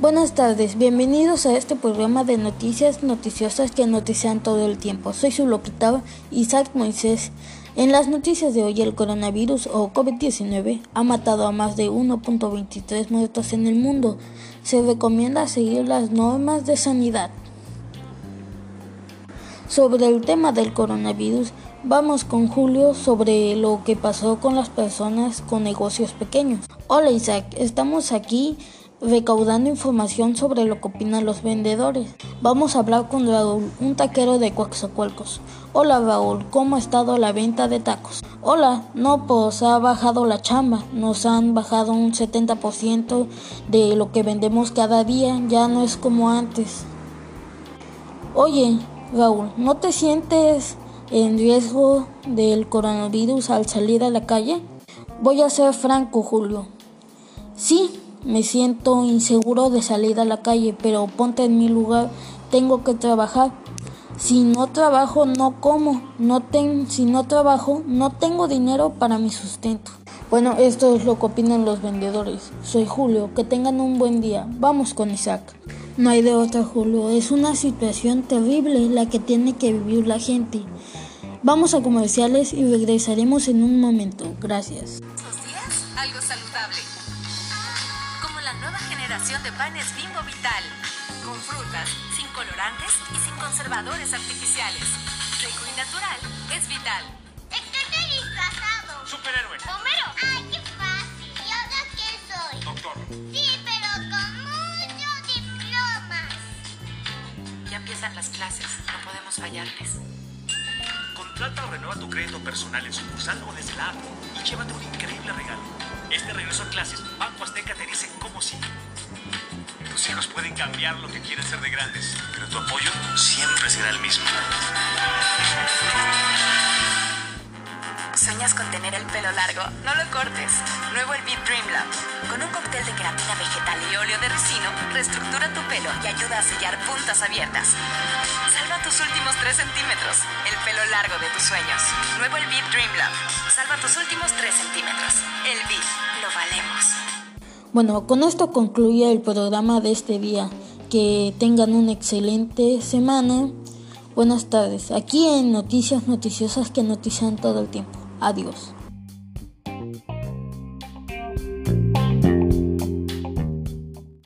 Buenas tardes, bienvenidos a este programa de noticias noticiosas que notician todo el tiempo. Soy su locutor Isaac Moisés. En las noticias de hoy, el coronavirus o COVID-19 ha matado a más de 1.23 muertos en el mundo. Se recomienda seguir las normas de sanidad. Sobre el tema del coronavirus, vamos con Julio sobre lo que pasó con las personas con negocios pequeños. Hola Isaac, estamos aquí recaudando información sobre lo que opinan los vendedores. Vamos a hablar con Raúl, un taquero de Coaxacualcos. Hola Raúl, ¿cómo ha estado la venta de tacos? Hola, no, pues ha bajado la chamba. Nos han bajado un 70% de lo que vendemos cada día. Ya no es como antes. Oye, Raúl, ¿no te sientes en riesgo del coronavirus al salir a la calle? Voy a ser franco, Julio. Sí, me siento inseguro de salir a la calle, pero ponte en mi lugar, tengo que trabajar. Si no trabajo, no como. No ten, si no trabajo, no tengo dinero para mi sustento. Bueno, esto es lo que opinan los vendedores. Soy Julio, que tengan un buen día. Vamos con Isaac. No hay de otra, Julio. Es una situación terrible la que tiene que vivir la gente. Vamos a comerciales y regresaremos en un momento. Gracias. días, algo saludable la nueva generación de panes Bimbo Vital, con frutas, sin colorantes y sin conservadores artificiales. Rico y natural es vital. Estoy disfrazado. Superhéroe. Homero. ¡Ay, qué fácil! ¿Y ahora qué soy? Doctor. Sí, pero con muchos diplomas. Ya empiezan las clases, no podemos fallarles. Contrata o renueva tu crédito personal en sucursal o desde la app y llévate un increíble regalo. Este regreso a clases, Banco Azteca te dice cómo sí. Tus hijos pueden cambiar lo que quieren ser de grandes, pero tu apoyo siempre será el mismo. ¿Sueñas con tener el pelo largo? No lo cortes. Nuevo el Beat Dream Lab. Con un cóctel de queratina vegetal y óleo de ricino, reestructura tu pelo y ayuda a sellar puntas abiertas. Salva tus últimos 3 centímetros. El pelo largo de tus sueños. Nuevo el Beat Dream Lab. Salva tus últimos 3 centímetros. El Beat. Lo valemos. Bueno, con esto concluye el programa de este día. Que tengan una excelente semana. Buenas tardes. Aquí en Noticias Noticiosas que notician todo el tiempo. Adiós.